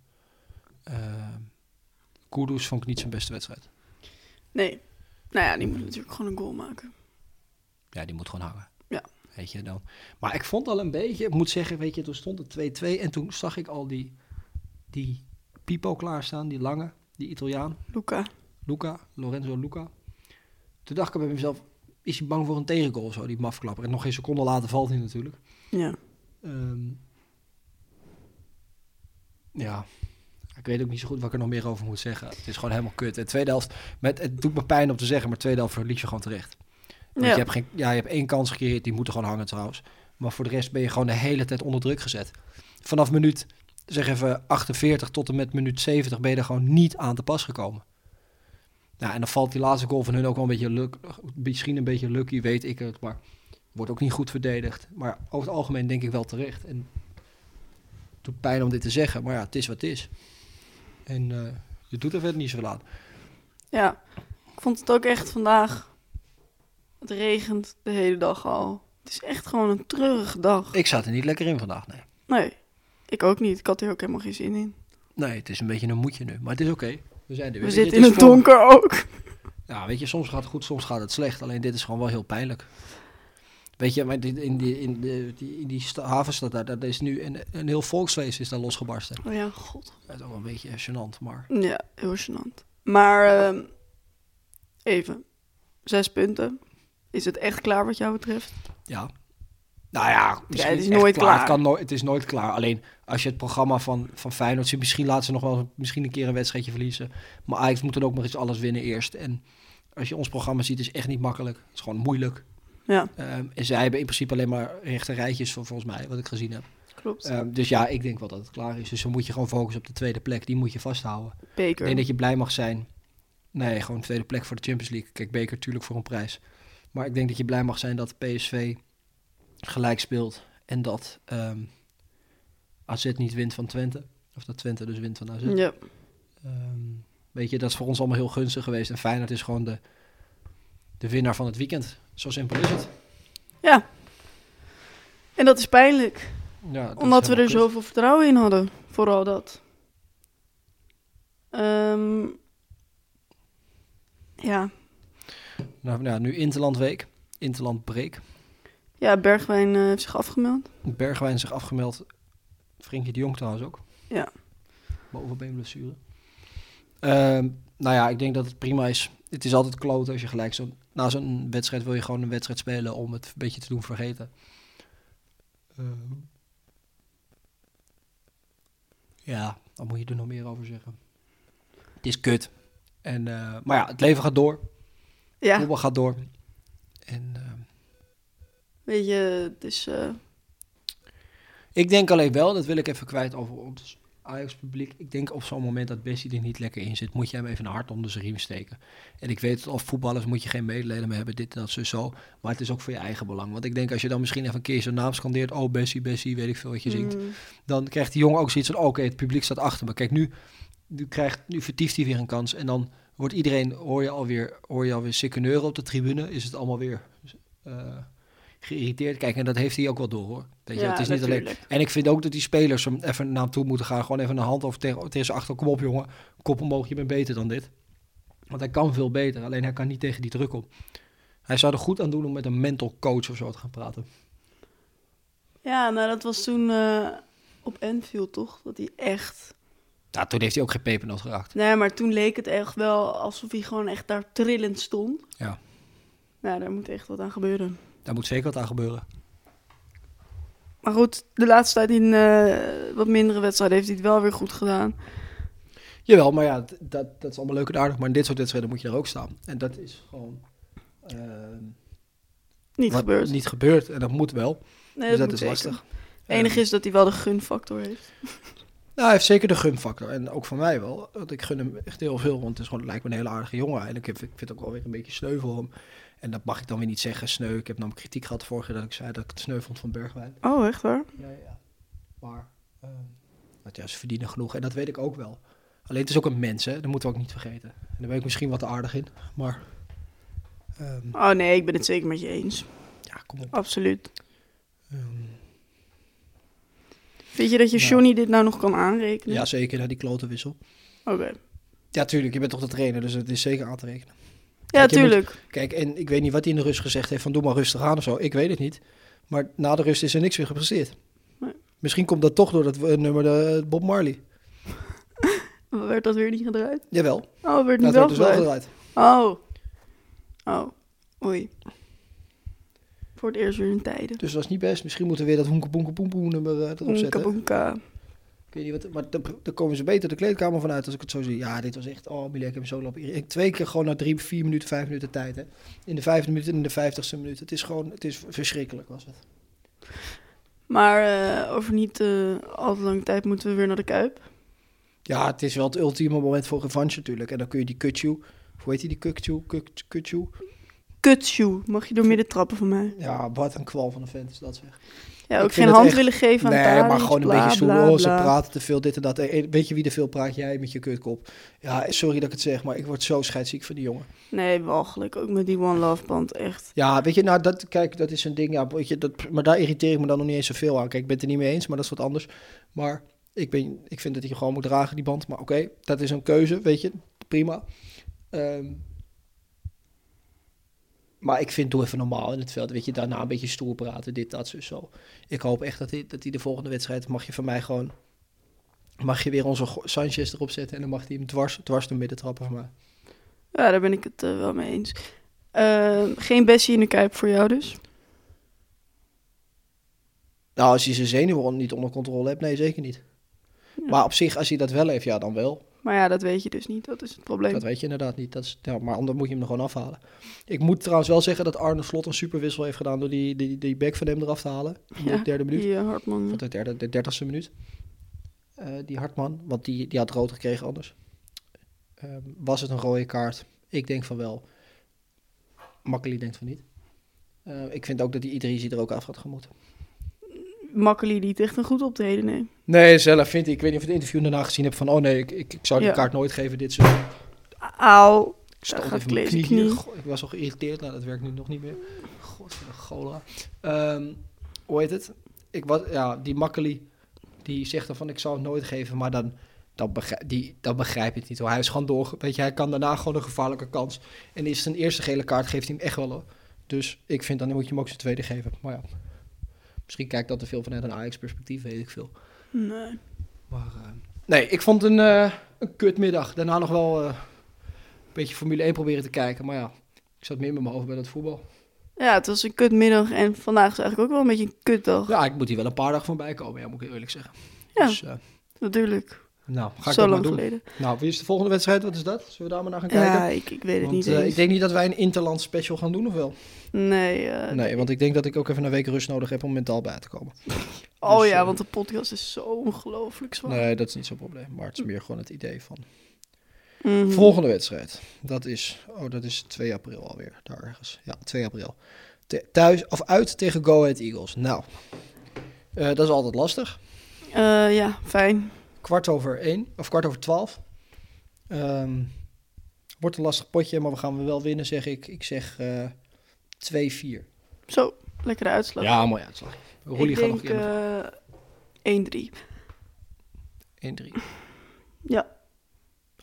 Kudus vond ik niet zijn beste wedstrijd. Nee. Nou ja, die moet natuurlijk gewoon een goal maken. Ja, die moet gewoon hangen. Ja. Weet je dan. Maar ik vond al een beetje, ik moet zeggen, weet je, toen stond het 2-2 en toen zag ik al die, die Pipo klaarstaan, die lange, die Italiaan, Luca. Luca, Lorenzo Luca. Toen dacht ik bij mezelf, is hij bang voor een tegengoal of zo, die mafklapper. En nog geen seconde later valt hij natuurlijk. Ja. Ehm, ja, ik weet ook niet zo goed wat ik er nog meer over moet zeggen. Het is gewoon helemaal kut. En tweede helft, met, het doet me pijn om te zeggen, maar tweede helft verlies je gewoon terecht. Want Ja. je, hebt geen, ja, je hebt één kans gecreëerd, die moet er gewoon hangen trouwens. Maar voor de rest ben je gewoon de hele tijd onder druk gezet. Vanaf minuut, zeg even 48 tot en met minuut 70 ben je er gewoon niet aan te pas gekomen. Nou, en dan valt die laatste goal van hun ook wel een beetje luk, misschien een beetje lucky, weet ik het, maar wordt ook niet goed verdedigd. Maar over het algemeen denk ik wel terecht. En het doet pijn om dit te zeggen, maar ja, het is wat het is. En eh, je doet er verder niet zoveel aan. Ja. Ik vond het ook echt vandaag... Het regent de hele dag al. Het is echt gewoon een treurige dag. Ik zat er niet lekker in vandaag, nee. Nee. Ik ook niet. Ik had er ook helemaal geen zin in. Nee, het is een beetje een moedje nu, maar het is oké. We zijn er weer. We zitten in het voor- donker ook. Ja, weet je, soms gaat het goed, soms gaat het slecht. Alleen dit is gewoon wel heel pijnlijk. Weet je, maar in die, in die, in die sta- havenstad daar, dat is nu een, een heel volksfeest is daar losgebarsten. Oh ja, god. Dat is ook wel een beetje gênant, maar... Ja, heel gênant. Maar ehm, even. Zes punten. Is het echt klaar wat jou betreft? Ja. Nou ja, het is echt nooit klaar. Het, kan nooit, het is nooit klaar. Alleen als je het programma van, van Feyenoord ziet, misschien laten ze nog wel misschien een keer een wedstrijdje verliezen. Maar Ajax moet dan ook nog eens alles winnen eerst. En als je ons programma ziet, is het echt niet makkelijk. Het is gewoon moeilijk. Ja, Ehm, en zij hebben in principe alleen maar rechte rijtjes, vol- volgens mij, wat ik gezien heb. klopt. Ehm, dus ja, ik denk wel dat het klaar is. Dus dan moet je gewoon focussen op de tweede plek. Die moet je vasthouden. Ik Beker. denk dat je blij mag zijn. Nee, gewoon tweede plek voor de Champions League. Kijk, beker natuurlijk voor een prijs. Maar ik denk dat je blij mag zijn dat PSV gelijk speelt. En dat ehm AZ niet wint van Twente. Of dat Twente dus wint van AZ. Ja, Ehm, weet je, dat is voor ons allemaal heel gunstig geweest. En Feyenoord is gewoon de, de winnaar van het weekend. Zo simpel is het. ja. En dat is pijnlijk. Ja, dat is Omdat we er kut. zoveel vertrouwen in hadden. Vooral dat. Ehm, ja. Nou, ja, nu Interlandweek. Interland break. Ja, Bergwijn eh, heeft zich afgemeld. Bergwijn zich afgemeld. Frenkie de Jong trouwens ook. Ja. Bovenbeenblessure. Ehm nou ja, ik denk dat het prima is. Het is altijd kloten als je gelijk zo'n... Na zo'n wedstrijd wil je gewoon een wedstrijd spelen om het een beetje te doen vergeten. Ehm, ja, wat moet je er nog meer over zeggen? Het is kut. En, eh, maar ja, het leven gaat door. Ja, Voetbal gaat door. En ehm, weet je, is... eh, Ik denk alleen wel, dat wil ik even kwijt over ons Ajax-publiek. Ik denk op zo'n moment dat Bessie er niet lekker in zit, moet je hem even een hart onder zijn riem steken. En ik weet het, als voetballers moet je geen medelijden mee hebben, dit en dat, zo, zo. Maar het is ook voor je eigen belang. Want ik denk, als je dan misschien even een keer zijn naam scandeert, oh Bessie, Bessie, weet ik veel wat je zingt. mm, Dan krijgt die jongen ook zoiets van, oké, het publiek staat achter me. Kijk, nu, nu, krijgt, nu vertieft hij weer een kans. En dan wordt iedereen, hoor je alweer, hoor je alweer sikkeneuren op de tribune. Is het allemaal weer eh, geïrriteerd. Kijk, en dat heeft hij ook wel door, hoor. Weet je, Ja, het is niet alleen... En ik vind ook dat die spelers hem even naar hem toe moeten gaan. Gewoon even een hand over tegen, tegen zijn achter. Kom op, jongen. Kop omhoog, je bent beter dan dit. Want hij kan veel beter. Alleen hij kan niet tegen die druk op. Hij zou er goed aan doen om met een mental coach of zo te gaan praten. Ja, nou dat was toen eh, op Enfield toch? Dat hij echt... Ja, toen heeft hij ook geen pepernoot geraakt. Nee, maar toen leek het echt wel alsof hij gewoon echt daar trillend stond. Ja. Ja, daar moet echt wat aan gebeuren. Daar moet zeker wat aan gebeuren. Maar goed, de laatste tijd in eh, wat mindere wedstrijden heeft hij het wel weer goed gedaan. Jawel, maar ja, dat, dat is allemaal leuk en aardig. Maar in dit soort wedstrijden moet je er ook staan. En dat is gewoon ehm, Niet gebeurd. niet gebeurd. En dat moet wel. Nee, dus dat is zeker. lastig. Het enige is dat hij wel de gunfactor heeft. Nou, hij heeft zeker de gunfactor. En ook van mij wel. Want ik gun hem echt heel veel. Want het is gewoon, lijkt me een hele aardige jongen eigenlijk. Ik vind ik vind het ook wel weer een beetje sneu voor hem. En dat mag ik dan weer niet zeggen, sneu. Ik heb namelijk kritiek gehad vorige keer dat ik zei dat ik het sneu vond van Bergwijn. Oh, echt waar? Ja, ja. Maar, want ja, ze verdienen genoeg. En dat weet ik ook wel. Alleen het is ook een mens, hè. Dat moeten we ook niet vergeten. En daar ben ik misschien wat te aardig in. Maar, ehm, Oh nee, ik ben het zeker met je eens. ja, kom op. Absoluut. Ehm, Vind je dat je Nou. Johnny dit nou nog kan aanrekenen? ja, zeker, naar die klote wissel. Oké. Ja, tuurlijk. Je bent toch de trainer, dus het is zeker aan te rekenen. Ja, Kijk, je moet- tuurlijk. Kijk, en ik weet niet wat hij in de rust gezegd heeft van doe maar rustig aan of zo. Ik weet het niet. Maar na de rust is er niks weer gepresteerd. Nee. Misschien komt dat toch door dat eh, nummer de Bob Marley. Werd dat weer niet gedraaid? Jawel, Oh, werd dat niet wel werd dus wel gedraaid. Oh. Oh. Oei. Voor het eerst weer in tijden. Dus dat is niet best. Misschien moeten we weer dat hoenke boenke poempoe nummer eh, erop zetten. boenka. Ik weet niet wat, maar daar- komen ze beter de kleedkamer vanuit als ik het zo zie. Ja, dit was echt, oh Milek, ik heb zo lopen. Ik twee keer gewoon na drie, vier minuten, vijf minuten tijd. Hè. In de vijfde minuut en in de vijftigste minuut. Het is gewoon, het is verschrikkelijk was het. Maar eh, over niet eh, al te lange tijd moeten we weer naar de Kuip. Ja, het is wel het ultieme moment voor revanche natuurlijk. En dan kun je die Kutju, hoe heet die, die Kutju, Kut- Kutju? Kutshoe. Mag je door midden trappen van mij? Ja, wat een kwal van een vent is dat zeg. Ja, ook geen hand echt- willen geven aan Nee, maar gewoon een bla, beetje Oh, ze praten te veel, dit en dat. Eh, Weet je wie er veel praat? Jij met je kutkop. Ja, sorry dat ik het zeg, maar ik word zo scheidsziek van die jongen. Nee, walgelijk. Ook met die One Love band, echt. Ja, weet je, nou, dat, kijk, dat is een ding. Ja, weet je, dat, maar daar irriteer ik me dan nog niet eens zoveel aan. Kijk, ik ben het er niet mee eens, maar dat is wat anders. Maar ik, ben, ik vind dat hij gewoon moet dragen, die band. Maar oké, dat is een keuze, weet je. Prima. Ehm, maar ik vind, doe even normaal in het veld. Weet je, daarna een beetje stoer praten, dit, dat, zo, zo. Ik hoop echt dat hij, dat hij de volgende wedstrijd, mag je van mij gewoon... Mag je weer onze Sanchez erop zetten en dan mag hij hem dwars, dwars door midden trappen van mij. Ja, daar ben ik het eh, wel mee eens. Eh, geen Bessie in de Kuip voor jou dus? Nou, als hij zijn zenuwen niet onder controle hebt, nee, zeker niet. Ja. Maar op zich, als hij dat wel heeft, ja, dan wel. Maar ja, dat weet je dus niet. Dat is het probleem. Dat weet je inderdaad niet. Dat is, ja, maar anders moet je hem er gewoon afhalen. Ik moet trouwens wel zeggen dat Arne Slot een superwissel heeft gedaan door die, die, die back van hem eraf te halen. In Ja, de derde minuut. Die eh, Hartman. Of de derde, de dertigste minuut. Eh, die Hartman, want die, die had rood gekregen anders. Ehm, was het een rode kaart? Ik denk van wel. Makkeli denkt van niet. Eh, ik vind ook dat die Idrisi er ook af had gemoeten. Makkeli niet echt een goed optreden, nee. Nee, zelf vind ik. Ik weet niet of je het interview daarna gezien hebt van... Oh nee, ik, ik, ik zou die Ja. kaart nooit geven dit seizoen. Auw. Ik even mijn knie, knie. Goh, ik was al geïrriteerd. Nou, dat werkt nu nog niet meer. God, gola. Ehm, hoe heet het? Ik was, ja, die Makkeli, die zegt dan van ik zou het nooit geven, maar dan, dan, begrijp, die, dan begrijp je het niet hoor. Hij is gewoon door, weet je, hij kan daarna gewoon een gevaarlijke kans. En is zijn eerste gele kaart, geeft hij hem echt wel hoor. Dus ik vind dan moet je hem ook zijn tweede geven. Maar ja, misschien kijkt dat te veel vanuit een Ajax-perspectief, weet ik veel. Nee. Maar, eh, nee, ik vond een, eh een kutmiddag. Daarna nog wel eh, een beetje Formule 1 proberen te kijken. Maar ja, ik zat meer met mijn hoofd bij dat voetbal. Ja, het was een kutmiddag en vandaag is eigenlijk ook wel een beetje een kutdag. Ja, ik moet hier wel een paar dagen van bij komen, ja, moet ik eerlijk zeggen. Ja. Dus, eh, Natuurlijk. Nou, ga ik Zo dat maar lang doen. geleden. Nou, wie is de volgende wedstrijd? Wat is dat? Zullen we daar maar naar gaan kijken? Ja, ik, ik weet het want, niet eh, ik denk niet dat wij een interland special gaan doen, of wel? Nee. eh, nee, want ik denk dat ik ook even een week rust nodig heb om mentaal bij te komen. Oh dus, ja, eh, want de podcast is zo ongelooflijk zwaar. Nee, dat is niet zo'n probleem. Maar het is meer gewoon het idee van... Mhm. Volgende wedstrijd. Dat is, oh, dat is 2 april alweer. Daar ergens. Ja, 2 april. Te- thuis of uit tegen Go Ahead Eagles. Nou, dat is altijd lastig. Ja, fijn. Kwart over 1 of kwart over 12. Ehm, wordt een lastig potje, maar we gaan wel winnen, zeg ik. Ik zeg eh 2-4. Zo, lekkere uitslag. Ja, mooie uitslag. Roelie gaat nog eh 1-3. 1-3. Ja.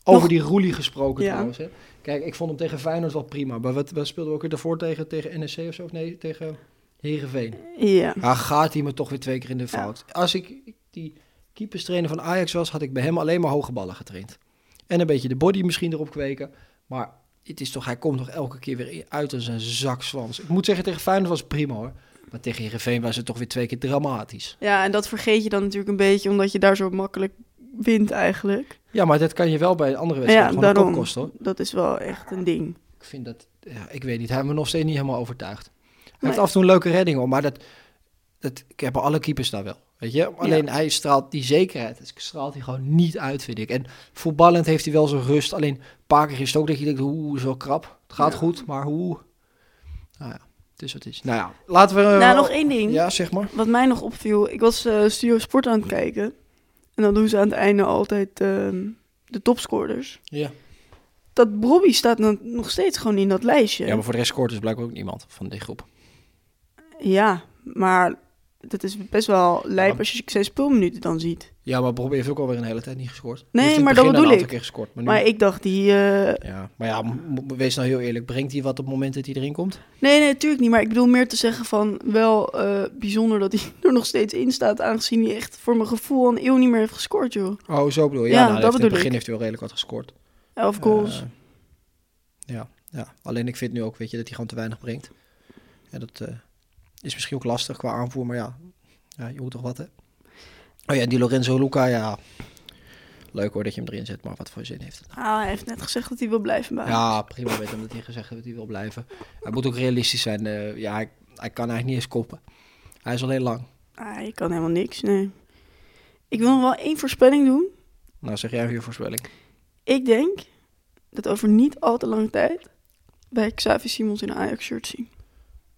Over Nog- die Roelie gesproken Ja. trouwens. Hè. Kijk, ik vond hem tegen Feyenoord wel prima. Maar wat, wat speelden we ook weer daarvoor tegen, tegen NEC of zo? Of nee, tegen Heerenveen. Ja. Ja, gaat hij me toch weer twee keer in de Ja. fout. Als ik die keeperstrainer van Ajax was, had ik bij hem alleen maar hoge ballen getraind. En een beetje de body misschien erop kweken. Maar het is toch, hij komt toch elke keer weer uit als een zakzwans. Ik moet zeggen, tegen Feyenoord was het prima hoor. Maar tegen Heerenveen was het toch weer twee keer dramatisch. ja, en dat vergeet je dan natuurlijk een beetje, omdat je daar zo makkelijk wint eigenlijk. Ja, maar dat kan je wel bij andere wedstrijden Ja, daarom. kosten hoor. Dat is wel echt een ding. Ik vind dat, ja, ik weet niet, hij heeft me nog steeds niet helemaal overtuigd. Hij Nee. heeft af en toe een leuke redding hoor, maar dat, dat, ik heb alle keepers daar wel. Weet je, alleen hij straalt die zekerheid, dat straalt hij gewoon niet uit, vind ik. En voetballend heeft hij wel zijn rust, alleen een paar keer is het ook dat je denkt, hoe is wel krap. Het gaat Ja. goed, maar hoe? Nou ja, het is wat het is. Nou ja, laten we... nou, nog één ding. Ja, zeg maar. Wat mij nog opviel, ik was eh Studio Sport aan het kijken. En dan doen ze aan het einde altijd ehm, de topscorers. Ja. Dat Bobby staat nog- nog steeds gewoon in dat lijstje. ja, maar voor de rest scoort dus blijkbaar ook niemand van die groep. Ja, maar dat is best wel lijp Ja. als je zijn speelminuten dan ziet. Ja, maar Bobby heeft ook alweer een hele tijd niet gescoord. Nee, maar dat bedoel ik. keer gescoord, maar nu... Maar ik dacht, die... eh, Ja, maar ja, wees nou heel eerlijk. Brengt hij wat op het moment dat hij erin komt? Nee, nee, natuurlijk niet. Maar ik bedoel meer te zeggen van wel eh, bijzonder dat hij er nog steeds in staat. Aangezien hij echt voor mijn gevoel een eeuw niet meer heeft gescoord, joh. Oh, zo bedoel je. Ja, Ja, nou, dat heeft, in bedoel het begin ik. heeft hij wel redelijk wat gescoord. Elf goals. Eh, ja, ja, alleen ik vind nu ook, weet je, dat hij gewoon te weinig brengt. En dat is misschien ook lastig qua aanvoer, maar ja, ja je moet toch wat, hè? Oh ja, die Lorenzo Luca, ja. Leuk hoor dat je hem erin zet, maar wat voor zin heeft het nou? Ah, hij heeft net gezegd dat hij wil blijven bij. Ja, prima weet hem dat hij gezegd heeft dat hij wil blijven. Hij moet ook realistisch zijn. eh, ja, hij, hij kan eigenlijk niet eens koppen. Hij is al heel lang. Ah, je kan helemaal niks, nee. Ik wil nog wel één voorspelling doen. Nou, zeg jij je voorspelling. Ik denk dat over niet al te lange tijd wij Xavi Simons in een Ajax-shirt zien.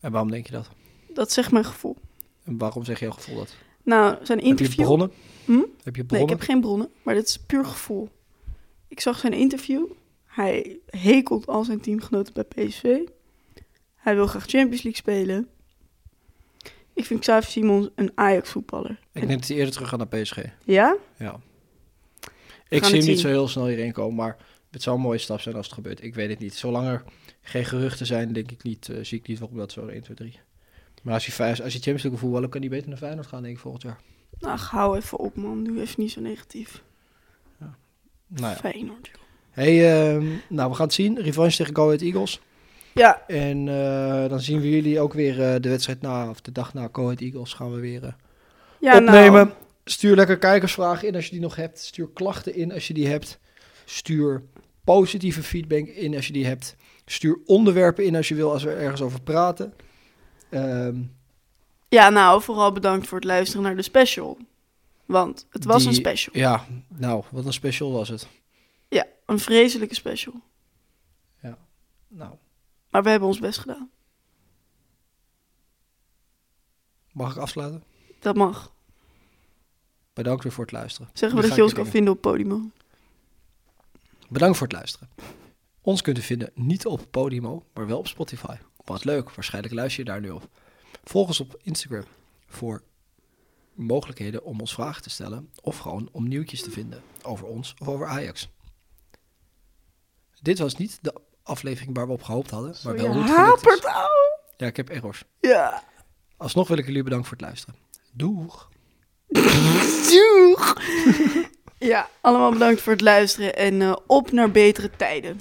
En waarom denk je dat? Dat zegt mijn gevoel. En waarom zeg je jouw gevoel dat? Nou, zijn Heb je interview... bronnen? Hm? Heb je Nee, bronnen? ik heb geen bronnen, maar dit is puur gevoel. Ik zag zijn interview. Hij hekelt al zijn teamgenoten bij PSV. Hij wil graag Champions League spelen. Ik vind Xavi Simons een Ajax-voetballer. Ik dat hij eerder terug gaat naar PSG. Ja? Ja. Ik zie het hem niet zo heel snel hierin komen, maar het zou een mooie stap zijn als het gebeurt. Ik weet het niet. Zolang er geen geruchten zijn, denk ik niet, eh, zie ik niet waarom dat zo 1, 2, 3. Maar als je, als je Champions League wil voetballen, kan hij beter naar Feyenoord gaan, denk ik, volgend jaar. Nou, hou even op, man. Doe even niet zo negatief. Nou ja. Feyenoord, joh. Hey, ehm, nou, we gaan het zien. Revanche tegen Go Ahead Eagles. Ja, En eh, dan zien we jullie ook weer eh, de wedstrijd na, of de dag na Go Ahead Eagles gaan we weer eh, ja opnemen. nou, Stuur lekker kijkersvragen in als je die nog hebt. Stuur klachten in als je die hebt. Stuur positieve feedback in als je die hebt. Stuur onderwerpen in als je wil, als we ergens over praten. Ehm, ja, nou, vooral bedankt voor het luisteren naar de special. Want het was die- een special. Ja, nou, wat een special was het. Ja, een vreselijke special. Nou, Maar we hebben ons best gedaan. mag ik afsluiten? Dat mag. Bedankt weer voor het luisteren. Zeggen we dat je ons kan vinden op Podimo. Bedankt voor het luisteren. Ons kunt u vinden niet op Podimo, maar wel op Spotify. Wat leuk, waarschijnlijk luister je daar nu op. Volg ons op Instagram voor mogelijkheden om ons vragen te stellen of gewoon om nieuwtjes te vinden over ons of over Ajax. Dit was niet de aflevering waar we op gehoopt hadden, maar wel hoe het. Ja, ik heb errors. Ja. Alsnog wil ik jullie bedanken voor het luisteren. Doeg! Doeg! ja, allemaal bedankt voor het luisteren en eh, op naar betere tijden.